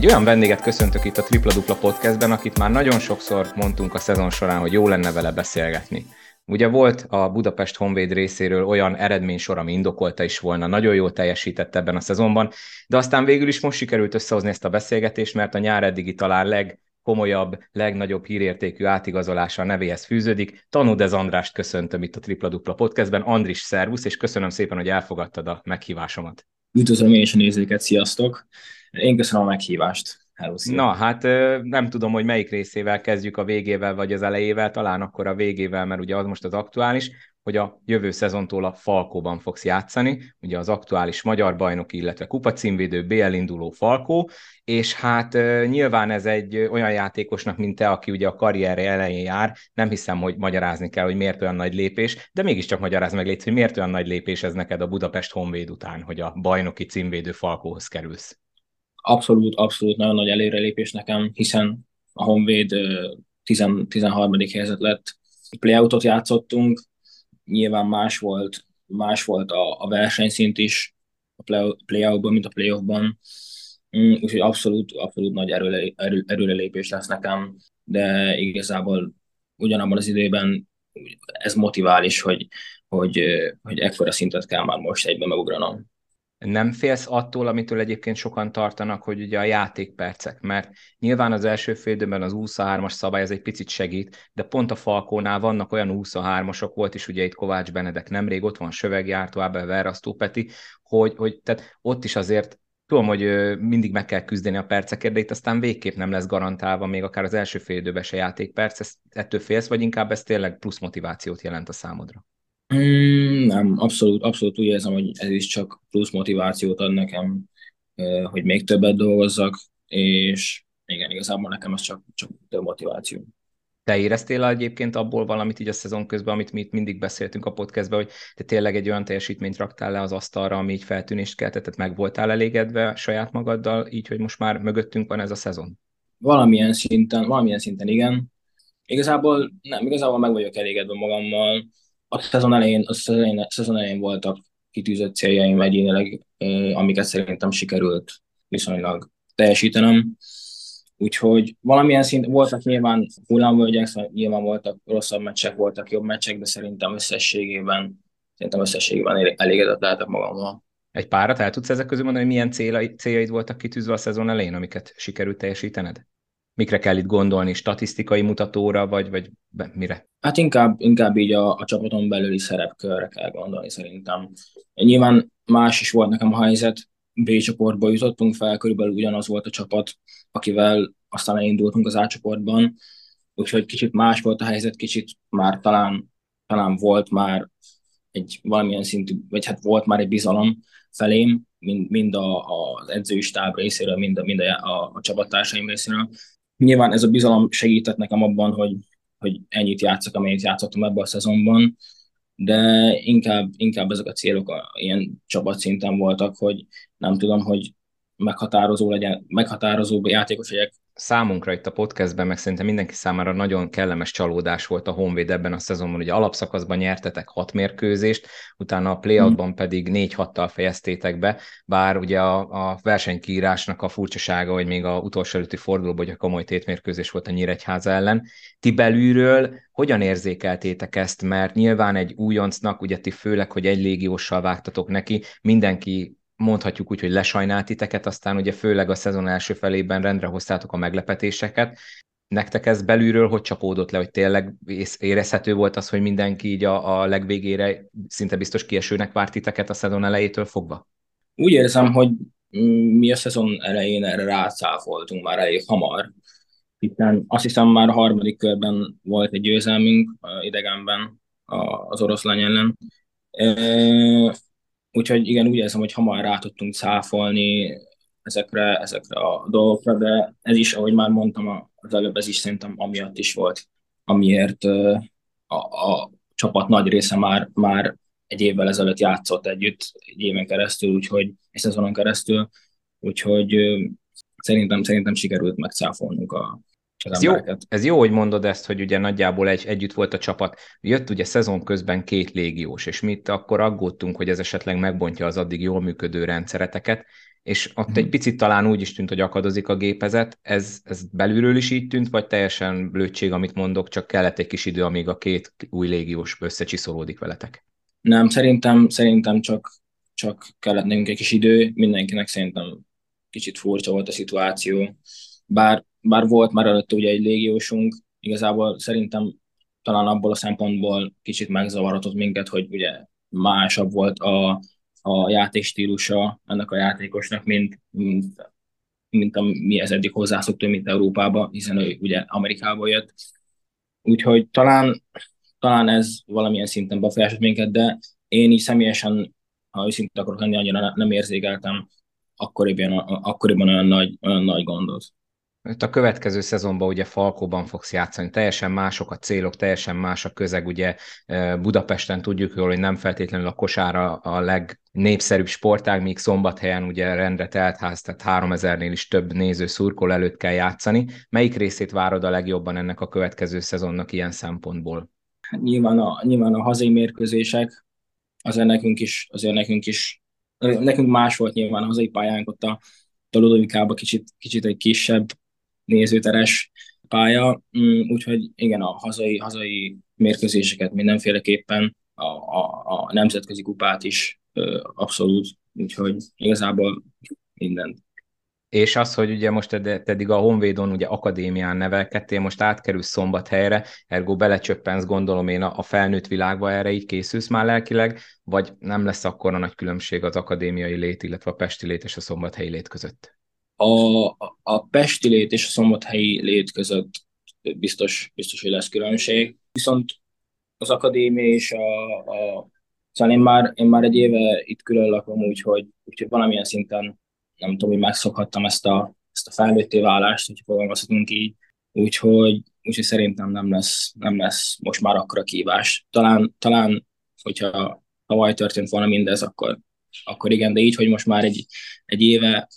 Egy olyan vendéget köszöntök itt a Tripla Dupla podcastben, akit már nagyon sokszor mondtunk a szezon során, hogy jó lenne vele beszélgetni. Ugye volt a Budapest Honvéd részéről olyan eredménysor, ami indokolta is volna, nagyon jól teljesített ebben a szezonban, de aztán végül is most sikerült összehozni ezt a beszélgetést, mert a nyár eddigi talán legkomolyabb, legnagyobb hírértékű átigazolása a nevéhez fűződik. Tanúdez Andrást köszöntöm itt a Tripla Dupla podcastben. Andris, szervusz, és köszönöm szépen, hogy elfogadtad a meghívásomat. Üdvözlöm én is a nézőket, sziasztok! Én köszönöm a meghívást. Hello, Na, hát nem tudom, hogy melyik részével kezdjük a végével vagy az elejével, talán akkor a végével, mert ugye az most az aktuális, hogy a jövő szezontól a Falkóban fogsz játszani, ugye az aktuális magyar bajnok, illetve kupacímvédő BL induló Falkó, és hát nyilván ez egy olyan játékosnak, mint te, aki ugye a karrierje elején jár, nem hiszem, hogy magyarázni kell, hogy miért olyan nagy lépés, de mégiscsak magyaráz meg légy, hogy miért olyan nagy lépés ez neked a Budapest Honvéd után, hogy a bajnoki címvédő Falkóhoz kerülsz abszolút, abszolút nagyon nagy előrelépés nekem, hiszen a Honvéd 10, 13. helyzet lett. Playoutot játszottunk, nyilván más volt, más volt a, a versenyszint is a play, playoutban, mint a playoffban. Mm, úgyhogy abszolút, abszolút nagy erőle, erő, erőrelépés lesz nekem, de igazából ugyanabban az időben ez motivál is, hogy, hogy, hogy ekkora szintet kell már most egyben megugranom nem félsz attól, amitől egyébként sokan tartanak, hogy ugye a játékpercek, mert nyilván az első félidőben az 23-as szabály ez egy picit segít, de pont a Falkónál vannak olyan 23-asok, volt is ugye itt Kovács Benedek nemrég, ott van Sövegjártó, Ábel Verrasztó Peti, hogy, hogy tehát ott is azért tudom, hogy mindig meg kell küzdeni a percekért, de itt aztán végképp nem lesz garantálva, még akár az első fél időben se játékperc, ezt, ettől félsz, vagy inkább ez tényleg plusz motivációt jelent a számodra? Mm, nem, abszolút, abszolút úgy érzem, hogy ez is csak plusz motivációt ad nekem, hogy még többet dolgozzak, és igen, igazából nekem ez csak, csak több motiváció. Te éreztél egyébként abból valamit így a szezon közben, amit mi itt mindig beszéltünk a podcastben, hogy te tényleg egy olyan teljesítményt raktál le az asztalra, ami így feltűnést keltett, tehát meg voltál elégedve saját magaddal, így, hogy most már mögöttünk van ez a szezon? Valamilyen szinten, valamilyen szinten igen. Igazából nem, igazából meg vagyok elégedve magammal a szezon elején, a szezon elején, voltak kitűzött céljaim egyénileg, amiket szerintem sikerült viszonylag teljesítenem. Úgyhogy valamilyen szint voltak nyilván hullámvölgyek, szóval nyilván voltak rosszabb meccsek, voltak jobb meccsek, de szerintem összességében, szerintem összességében elégedett lehetek magammal. Egy párat el tudsz ezek közül mondani, hogy milyen céljaid, céljaid voltak kitűzve a szezon elején, amiket sikerült teljesítened? Mikre kell itt gondolni, statisztikai mutatóra, vagy, vagy mire? Hát inkább, inkább így a, a csapaton belüli szerepkörre kell gondolni szerintem. Nyilván más is volt nekem a helyzet, B csoportba jutottunk fel, körülbelül ugyanaz volt a csapat, akivel aztán elindultunk az A csoportban, úgyhogy kicsit más volt a helyzet, kicsit már talán, talán volt már egy valamilyen szintű, vagy hát volt már egy bizalom felém, mind, mind a, az edzői stáb részéről, mind a, mind a, a, a csapattársaim részéről, Nyilván ez a bizalom segített nekem abban, hogy, hogy ennyit játszok, amennyit játszottam ebben a szezonban, de inkább, inkább ezek a célok a, ilyen csapatszinten voltak, hogy nem tudom, hogy meghatározó legyen, meghatározó játékos legyek számunkra itt a podcastben, meg szerintem mindenki számára nagyon kellemes csalódás volt a Honvéd ebben a szezonban. Ugye alapszakaszban nyertetek hat mérkőzést, utána a playoutban pedig négy hattal fejeztétek be, bár ugye a, a versenykírásnak a furcsasága, hogy még a utolsó előtti fordulóban hogy a komoly tétmérkőzés volt a Nyíregyháza ellen. Ti belülről hogyan érzékeltétek ezt, mert nyilván egy újoncnak, ugye ti főleg, hogy egy légióssal vágtatok neki, mindenki mondhatjuk úgy, hogy lesajnált titeket, aztán ugye főleg a szezon első felében rendre hoztátok a meglepetéseket. Nektek ez belülről hogy csapódott le, hogy tényleg érezhető volt az, hogy mindenki így a, a legvégére szinte biztos kiesőnek várt titeket a szezon elejétől fogva? Úgy érzem, hogy mi a szezon elején erre rácáfoltunk már elég hamar, hiszen azt hiszem már a harmadik körben volt egy győzelmünk idegenben az oroszlány ellen Úgyhogy igen, úgy érzem, hogy hamar rá tudtunk cáfolni ezekre, ezekre a dolgokra, de ez is, ahogy már mondtam az előbb, ez is szerintem amiatt is volt, amiért a, a csapat nagy része már, már egy évvel ezelőtt játszott együtt, egy éven keresztül, úgyhogy egy szezonon keresztül, úgyhogy szerintem, szerintem sikerült megcáfolnunk a, ez jó, ez jó, hogy mondod ezt, hogy ugye nagyjából egy, együtt volt a csapat. Jött ugye szezon közben két légiós, és mi itt akkor aggódtunk, hogy ez esetleg megbontja az addig jól működő rendszereteket. és ott egy picit talán úgy is tűnt, hogy akadozik a gépezet. Ez, ez belülről is így tűnt, vagy teljesen blödség, amit mondok, csak kellett egy kis idő, amíg a két új légiós összecsiszolódik veletek? Nem, szerintem, szerintem csak, csak kellett nekünk egy kis idő, mindenkinek szerintem kicsit furcsa volt a szituáció, bár, bár volt már előtte ugye egy légiósunk, igazából szerintem talán abból a szempontból kicsit megzavarodott minket, hogy ugye másabb volt a, a játékstílusa ennek a játékosnak, mint, mint, mint a, mi ez eddig hozzászoktunk, mint Európába, hiszen ő ugye Amerikából jött. Úgyhogy talán, talán ez valamilyen szinten befolyásolt minket, de én így személyesen, ha őszintén akarok lenni, annyira nem érzékeltem akkoriban, akkoriban olyan, nagy, olyan nagy gondot. Itt a következő szezonban ugye Falkóban fogsz játszani, teljesen mások a célok, teljesen más a közeg, ugye Budapesten tudjuk jól, hogy nem feltétlenül a kosára a legnépszerűbb sportág, míg szombathelyen ugye rendre teltház, tehát 3000-nél is több néző szurkol előtt kell játszani. Melyik részét várod a legjobban ennek a következő szezonnak ilyen szempontból? Hát nyilván a, nyilván a hazai mérkőzések, azért nekünk is, azért nekünk is, nekünk más volt nyilván a hazai pályánk, ott a, a kicsit, kicsit egy kisebb nézőteres pálya, mm, úgyhogy igen, a hazai, hazai mérkőzéseket mindenféleképpen, a, a, a nemzetközi kupát is abszolút, úgyhogy igazából mindent. És az, hogy ugye most eddig a Honvédon ugye akadémián nevelkedtél, most átkerülsz szombathelyre, ergo belecsöppensz gondolom én a felnőtt világba, erre így készülsz már lelkileg, vagy nem lesz akkor a nagy különbség az akadémiai lét, illetve a pesti lét és a szombathelyi lét között? A, a pesti lét és a szombathelyi lét között biztos, biztos, hogy lesz különbség. Viszont az akadémia és a, a szóval én már, én már egy éve itt külön lakom, úgyhogy, úgyhogy valamilyen szinten nem tudom, hogy megszokhattam ezt a, ezt a felnőtté válást, hogy fogalmazhatunk így, úgyhogy, úgyhogy szerintem nem lesz, nem lesz most már akkora kívás. Talán, talán hogyha tavaly történt volna mindez, akkor, akkor igen, de így, hogy most már egy, egy éve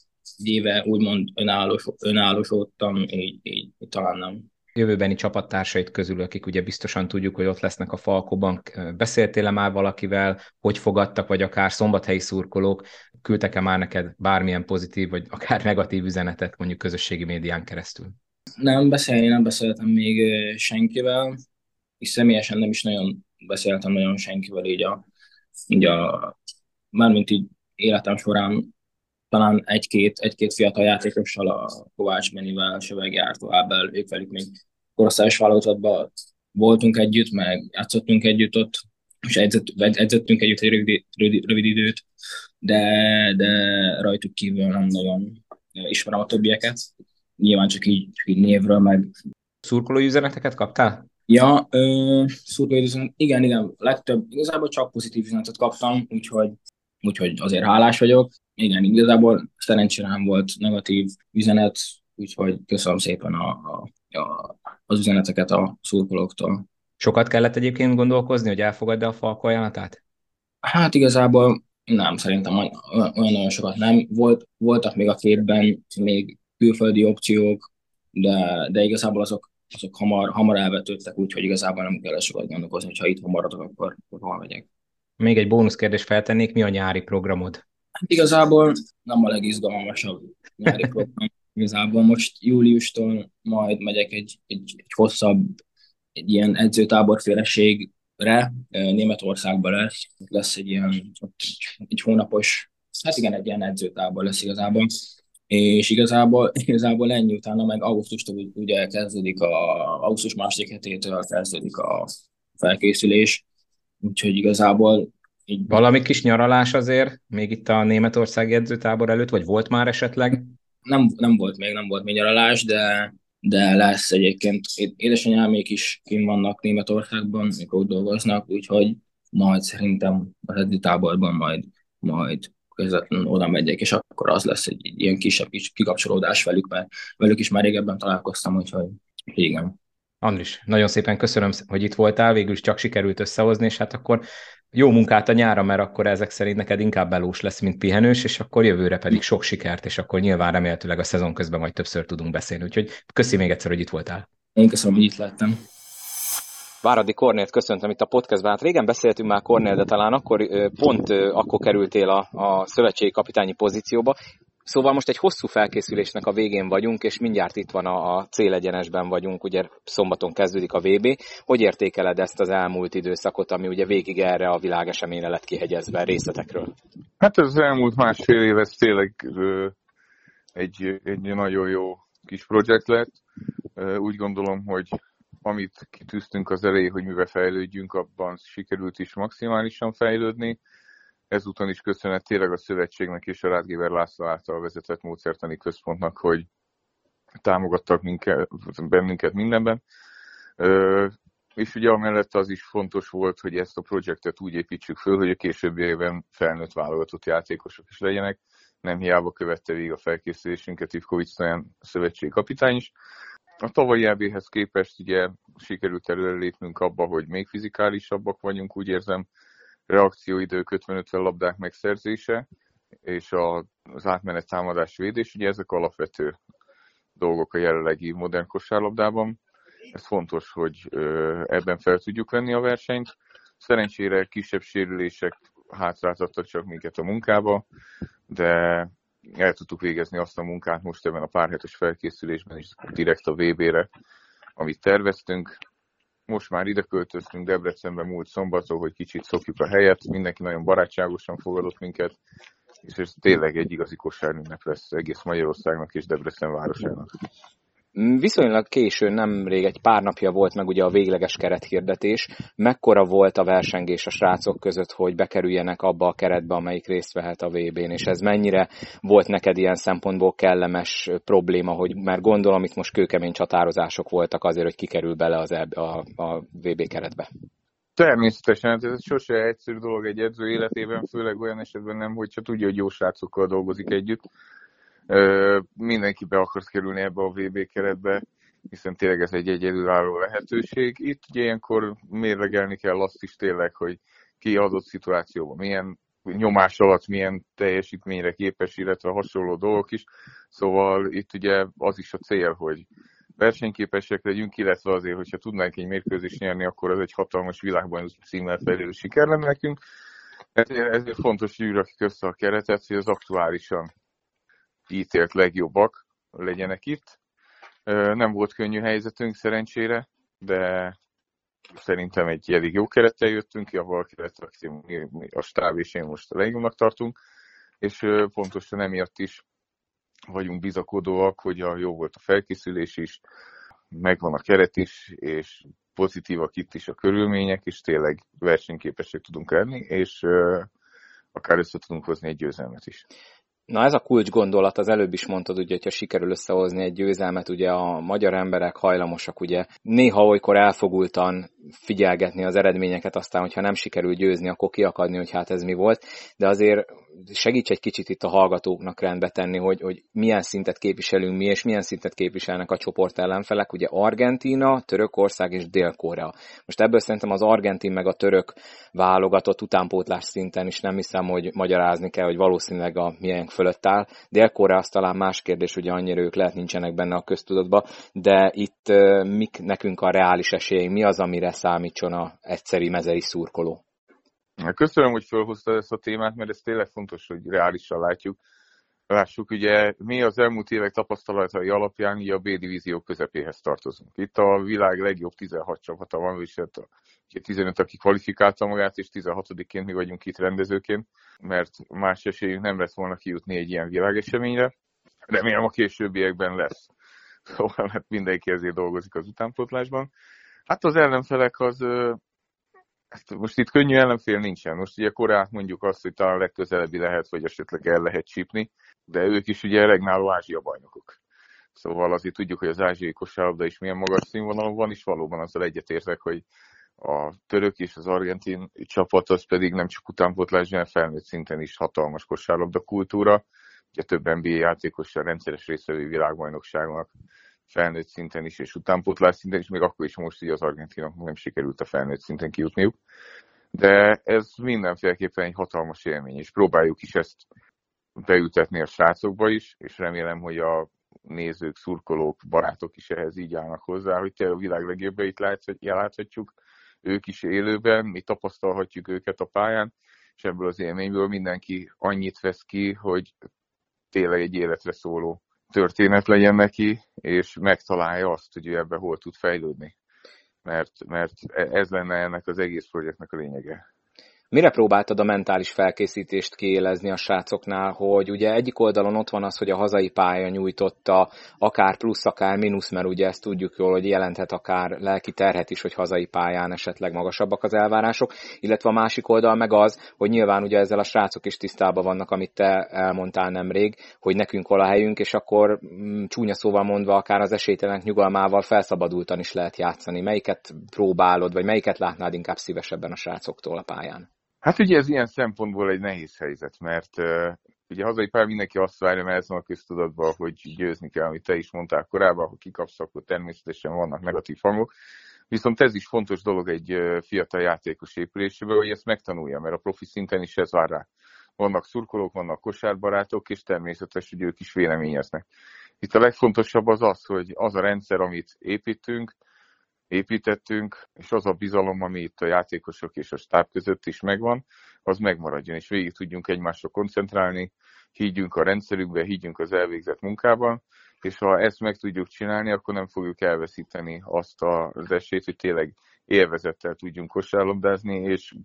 egy éve úgymond önállós, önállósodtam, így, így, így talán nem. Jövőbeni csapattársait közül, akik ugye biztosan tudjuk, hogy ott lesznek a Falkóban, beszéltél-e már valakivel, hogy fogadtak, vagy akár szombathelyi szurkolók, küldtek-e már neked bármilyen pozitív, vagy akár negatív üzenetet mondjuk közösségi médián keresztül? Nem beszélni, nem beszéltem még senkivel, és személyesen nem is nagyon beszéltem nagyon senkivel így a, így a mármint így életem során talán egy-két, egy-két fiatal játékossal, a Kovács Benivel, Söveg Jártó, Ábel, ők velük még korosztályos vállalatban voltunk együtt, meg játszottunk együtt ott, és edzett, edzettünk együtt egy rövid, rövid, rövid időt, de, de rajtuk kívül nem nagyon ismerem a többieket. Nyilván csak így, csak így névről, meg... Szurkolói üzeneteket kaptál? Ja, ö, szurkolói üzenet, igen, igen, legtöbb, igazából csak pozitív üzenetet kaptam, úgyhogy, úgyhogy azért hálás vagyok igen, igazából szerencsére nem volt negatív üzenet, úgyhogy köszönöm szépen a, a, a, az üzeneteket a szurkolóktól. Sokat kellett egyébként gondolkozni, hogy elfogadja a Falko ajánlatát? Hát igazából nem, szerintem olyan nagyon sokat nem. Volt, voltak még a képben még külföldi opciók, de, de igazából azok, azok hamar, hamar elvetődtek, úgyhogy igazából nem kell sokat gondolkozni, hogyha itt maradok, akkor, akkor hol megyek. Még egy bónusz kérdést feltennék, mi a nyári programod? Hát igazából nem a legizgalmasabb nyári program. Igazából most júliustól majd megyek egy, egy, egy hosszabb, egy ilyen edzőtáborféleségre, Németországban lesz, lesz egy ilyen egy hónapos, hát igen, egy ilyen edzőtábor lesz igazából. És igazából, igazából ennyi utána meg augusztustól ugye kezdődik a, augusztus második hetétől kezdődik a felkészülés, úgyhogy igazából így Valami kis nyaralás azért, még itt a Németország edzőtábor előtt, vagy volt már esetleg? Nem, nem volt még, nem volt még nyaralás, de, de lesz egyébként. Édesanyámék is kim vannak Németországban, mikor ott dolgoznak, úgyhogy majd szerintem az edzőtáborban majd, majd közvetlenül oda megyek, és akkor az lesz egy, egy ilyen kisebb kis kikapcsolódás velük, mert velük is már régebben találkoztam, úgyhogy igen. Andris, nagyon szépen köszönöm, hogy itt voltál, végül is csak sikerült összehozni, és hát akkor jó munkát a nyára, mert akkor ezek szerint neked inkább belós lesz, mint pihenős, és akkor jövőre pedig sok sikert, és akkor nyilván remélhetőleg a szezon közben majd többször tudunk beszélni. Úgyhogy köszi még egyszer, hogy itt voltál. Én köszönöm, hogy itt lettem. Váradi Kornélt köszöntöm itt a podcastban. Hát régen beszéltünk már Kornél, de talán akkor pont akkor kerültél a, a szövetségi kapitányi pozícióba. Szóval most egy hosszú felkészülésnek a végén vagyunk, és mindjárt itt van a, a célegyenesben vagyunk, ugye szombaton kezdődik a VB. Hogy értékeled ezt az elmúlt időszakot, ami ugye végig erre a világeseményre lett kihegyezve részletekről? Hát az elmúlt másfél év ez tényleg egy, egy nagyon jó kis projekt lett. Úgy gondolom, hogy amit kitűztünk az elején, hogy mivel fejlődjünk, abban sikerült is maximálisan fejlődni ezúton is köszönet tényleg a szövetségnek és a Rádgéber László által vezetett módszertani központnak, hogy támogattak minket, bennünket mindenben. És ugye amellett az is fontos volt, hogy ezt a projektet úgy építsük föl, hogy a későbbiekben felnőtt válogatott játékosok is legyenek. Nem hiába követte végig a felkészülésünket Ivkovics Stojan szövetségi kapitány is. A tavalyi EB-hez képest ugye sikerült előrelépnünk abba, hogy még fizikálisabbak vagyunk, úgy érzem, reakcióidő 50-50 labdák megszerzése, és a, az átmenet támadás védés, ugye ezek alapvető dolgok a jelenlegi modern kosárlabdában. Ez fontos, hogy ebben fel tudjuk venni a versenyt. Szerencsére kisebb sérülések hátráltattak csak minket a munkába, de el tudtuk végezni azt a munkát most ebben a párhetes felkészülésben is direkt a VB-re, amit terveztünk most már ide költöztünk Debrecenbe múlt szombaton, hogy kicsit szokjuk a helyet, mindenki nagyon barátságosan fogadott minket, és ez tényleg egy igazi kosárünnep lesz egész Magyarországnak és Debrecen városának. Viszonylag későn, nemrég egy pár napja volt meg ugye a végleges kerethirdetés. Mekkora volt a versengés a srácok között, hogy bekerüljenek abba a keretbe, amelyik részt vehet a VB-n, és ez mennyire volt neked ilyen szempontból kellemes probléma, hogy mert gondolom itt most kőkemény csatározások voltak azért, hogy kikerül bele az a, a, a VB keretbe. Természetesen, hát ez sose egyszerű dolog egy edző életében, főleg olyan esetben nem, hogyha tudja, hogy jó srácokkal dolgozik együtt mindenki be akar kerülni ebbe a VB keretbe, hiszen tényleg ez egy egyedülálló lehetőség. Itt ugye ilyenkor mérlegelni kell azt is tényleg, hogy ki adott szituációban milyen nyomás alatt milyen teljesítményre képes, illetve hasonló dolgok is. Szóval itt ugye az is a cél, hogy versenyképesek legyünk, illetve azért, hogyha tudnánk egy mérkőzést nyerni, akkor ez egy hatalmas világban címmel felelő siker lenne nekünk. Ezért, ezért fontos, hogy rakjuk össze a keretet, hogy az aktuálisan ítélt legjobbak legyenek itt. Nem volt könnyű helyzetünk szerencsére, de szerintem egy elég jó kerettel jöttünk ki, ahol a stáb és én most a legjobbnak tartunk, és pontosan emiatt is vagyunk bizakodóak, hogy a jó volt a felkészülés is, megvan a keret is, és pozitívak itt is a körülmények, és tényleg versenyképesek tudunk lenni, és akár össze tudunk hozni egy győzelmet is. Na ez a kulcs gondolat, az előbb is mondtad, ugye, hogyha sikerül összehozni egy győzelmet, ugye a magyar emberek hajlamosak ugye néha olykor elfogultan figyelgetni az eredményeket, aztán, hogyha nem sikerül győzni, akkor kiakadni, hogy hát ez mi volt, de azért segíts egy kicsit itt a hallgatóknak rendbe tenni, hogy, hogy milyen szintet képviselünk mi, és milyen szintet képviselnek a csoport ellenfelek, ugye Argentína, Törökország és Dél-Korea. Most ebből szerintem az argentin meg a török válogatott utánpótlás szinten is nem hiszem, hogy magyarázni kell, hogy valószínűleg a milyen fölött áll. Dél-Korea az talán más kérdés, ugye annyira ők lehet nincsenek benne a köztudatba, de itt mik nekünk a reális esélyeink, mi az, amire számítson a egyszeri mezei szurkoló? Köszönöm, hogy felhozta ezt a témát, mert ez tényleg fontos, hogy reálisan látjuk. Lássuk, ugye mi az elmúlt évek tapasztalatai alapján ugye a B-divízió közepéhez tartozunk. Itt a világ legjobb 16 csapata van, és hát a 15, aki kvalifikálta magát, és 16-ként mi vagyunk itt rendezőként, mert más esélyünk nem lesz volna kijutni egy ilyen világeseményre. Remélem a későbbiekben lesz. Szóval hát mindenki ezért dolgozik az utánpótlásban. Hát az ellenfelek az ezt most itt könnyű ellenfél nincsen. Most ugye Koreát mondjuk azt, hogy talán legközelebbi lehet, vagy esetleg el lehet csípni, de ők is ugye regnáló Ázsia bajnokok. Szóval azért tudjuk, hogy az ázsiai kosárlabda is milyen magas színvonalon van, és valóban azzal egyetértek, hogy a török és az argentin csapat az pedig nem csak utánpótlás, hanem felnőtt szinten is hatalmas kosárlabda kultúra. Ugye több NBA játékossal rendszeres részvevő világbajnokságnak felnőtt szinten is, és utánpótlás szinten is, még akkor is most így az argentinok nem sikerült a felnőtt szinten kijutniuk. De ez mindenféleképpen egy hatalmas élmény, és próbáljuk is ezt beültetni a srácokba is, és remélem, hogy a nézők, szurkolók, barátok is ehhez így állnak hozzá, hogy tényleg a világ legjobbait láthatjuk, ők is élőben, mi tapasztalhatjuk őket a pályán, és ebből az élményből mindenki annyit vesz ki, hogy tényleg egy életre szóló történet legyen neki, és megtalálja azt, hogy ő ebbe hol tud fejlődni. Mert, mert ez lenne ennek az egész projektnek a lényege. Mire próbáltad a mentális felkészítést kiélezni a srácoknál, hogy ugye egyik oldalon ott van az, hogy a hazai pálya nyújtotta akár plusz, akár mínusz, mert ugye ezt tudjuk jól, hogy jelenthet akár lelki terhet is, hogy hazai pályán esetleg magasabbak az elvárások, illetve a másik oldal meg az, hogy nyilván ugye ezzel a srácok is tisztában vannak, amit te elmondtál nemrég, hogy nekünk hol a helyünk, és akkor mm, csúnya szóval mondva akár az esélytelenek nyugalmával felszabadultan is lehet játszani. Melyiket próbálod, vagy melyiket látnád inkább szívesebben a srácoktól a pályán? Hát ugye ez ilyen szempontból egy nehéz helyzet, mert uh, ugye hazai pár mindenki azt várja, mert ez van a köztudatban, hogy győzni kell, amit te is mondtál korábban, ha kikapsz, akkor természetesen vannak negatív hangok. Viszont ez is fontos dolog egy fiatal játékos épülésében, hogy ezt megtanulja, mert a profi szinten is ez vár rá. Vannak szurkolók, vannak kosárbarátok, és természetes, hogy ők is véleményeznek. Itt a legfontosabb az az, hogy az a rendszer, amit építünk, építettünk, és az a bizalom, ami itt a játékosok és a stáb között is megvan, az megmaradjon, és végig tudjunk egymásra koncentrálni, higgyünk a rendszerükbe, higgyünk az elvégzett munkában, és ha ezt meg tudjuk csinálni, akkor nem fogjuk elveszíteni azt az esélyt, hogy tényleg élvezettel tudjunk kosárlabdázni, és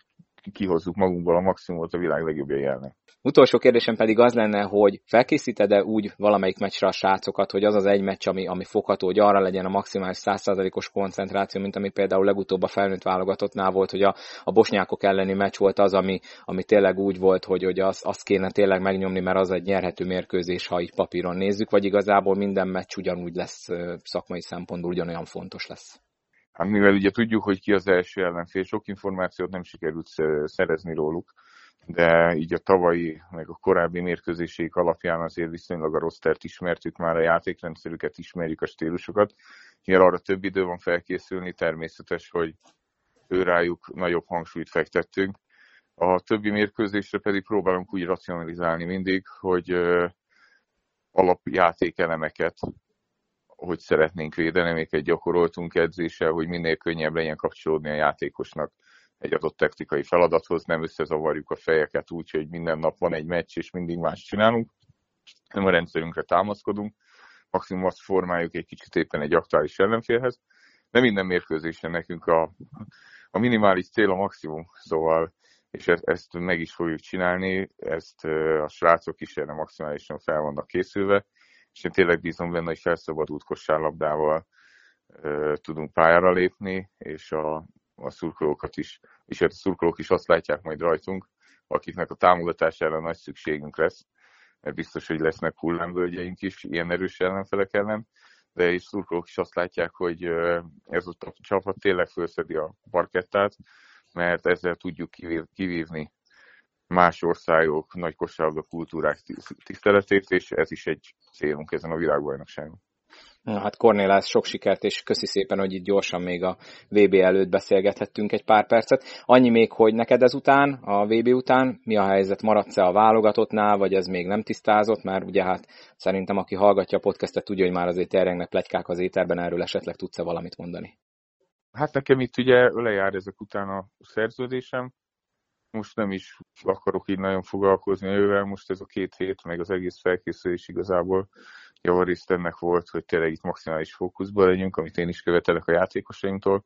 kihozzuk magunkból a maximumot a világ legjobbjai ellen. Utolsó kérdésem pedig az lenne, hogy felkészíted-e úgy valamelyik meccsre a srácokat, hogy az az egy meccs, ami, ami fogható, hogy arra legyen a maximális 100%-os koncentráció, mint ami például legutóbb a felnőtt válogatottnál volt, hogy a, a bosnyákok elleni meccs volt az, ami, ami tényleg úgy volt, hogy, hogy azt, azt kéne tényleg megnyomni, mert az egy nyerhető mérkőzés, ha így papíron nézzük, vagy igazából minden meccs ugyanúgy lesz szakmai szempontból, ugyanolyan fontos lesz. Hát mivel ugye tudjuk, hogy ki az első ellenfél, sok információt nem sikerült szerezni róluk, de így a tavalyi, meg a korábbi mérkőzéseik alapján azért viszonylag a rostert ismertük már, a játékrendszerüket ismerjük, a stílusokat. Ilyen arra több idő van felkészülni, természetes, hogy ő rájuk nagyobb hangsúlyt fektettünk. A többi mérkőzésre pedig próbálunk úgy racionalizálni mindig, hogy alapjátékelemeket hogy szeretnénk védeni, amiket gyakoroltunk edzéssel, hogy minél könnyebb legyen kapcsolódni a játékosnak egy adott technikai feladathoz, nem összezavarjuk a fejeket úgy, hogy minden nap van egy meccs, és mindig más csinálunk, nem a rendszerünkre támaszkodunk, maximum azt formáljuk egy kicsit éppen egy aktuális ellenfélhez, de minden mérkőzésen nekünk a, a minimális cél a maximum, szóval és ezt, ezt meg is fogjuk csinálni, ezt a srácok is erre maximálisan fel vannak készülve, és én tényleg bízom benne, hogy felszabadult kosárlabdával tudunk pályára lépni, és a, a szurkolókat is, és a szurkolók is azt látják majd rajtunk, akiknek a támogatására nagy szükségünk lesz, mert biztos, hogy lesznek hullámvölgyeink is ilyen erős ellenfelek ellen, de és szurkolók is azt látják, hogy ez a csapat tényleg felszedi a parkettát, mert ezzel tudjuk kivívni más országok nagy kosárlabda kultúrák tiszteletét, és ez is egy célunk ezen a világbajnokságon. Na hát Kornélász, sok sikert, és köszi szépen, hogy itt gyorsan még a VB előtt beszélgethettünk egy pár percet. Annyi még, hogy neked ezután, a VB után, mi a helyzet, maradsz-e a válogatottnál, vagy ez még nem tisztázott, mert ugye hát szerintem aki hallgatja a podcastet, tudja, hogy már azért terjengnek plegykák az éterben, erről esetleg tudsz-e valamit mondani? Hát nekem itt ugye lejár ezek után a szerződésem, most nem is akarok így nagyon foglalkozni ővel, most ez a két hét, meg az egész felkészülés igazából javarészt ennek volt, hogy tényleg itt maximális fókuszban legyünk, amit én is követelek a játékosaimtól,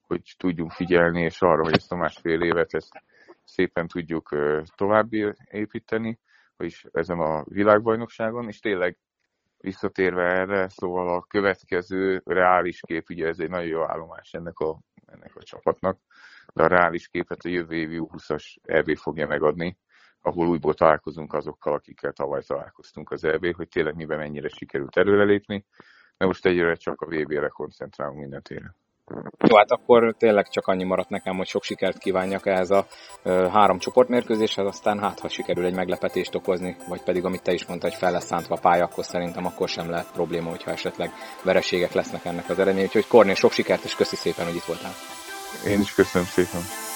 hogy tudjunk figyelni, és arra, hogy ezt a másfél évet ezt szépen tudjuk tovább építeni, vagyis ezen a világbajnokságon, és tényleg visszatérve erre, szóval a következő reális kép, ugye ez egy nagyon jó állomás ennek a, ennek a csapatnak, de a reális képet a jövő évi 20-as EB fogja megadni, ahol újból találkozunk azokkal, akikkel tavaly találkoztunk az EB, hogy tényleg miben mennyire sikerült előrelépni, de most egyre csak a VB-re koncentrálunk minden téren. Jó, hát akkor tényleg csak annyi maradt nekem, hogy sok sikert kívánjak ehhez a ö, három csoportmérkőzéshez, aztán hát, ha sikerül egy meglepetést okozni, vagy pedig, amit te is mondtad, hogy fel lesz szántva a pálya, akkor szerintem akkor sem lehet probléma, hogyha esetleg vereségek lesznek ennek az eredmény. Úgyhogy Kornél, sok sikert, és köszi szépen, hogy itt voltál. Én is köszönöm szépen.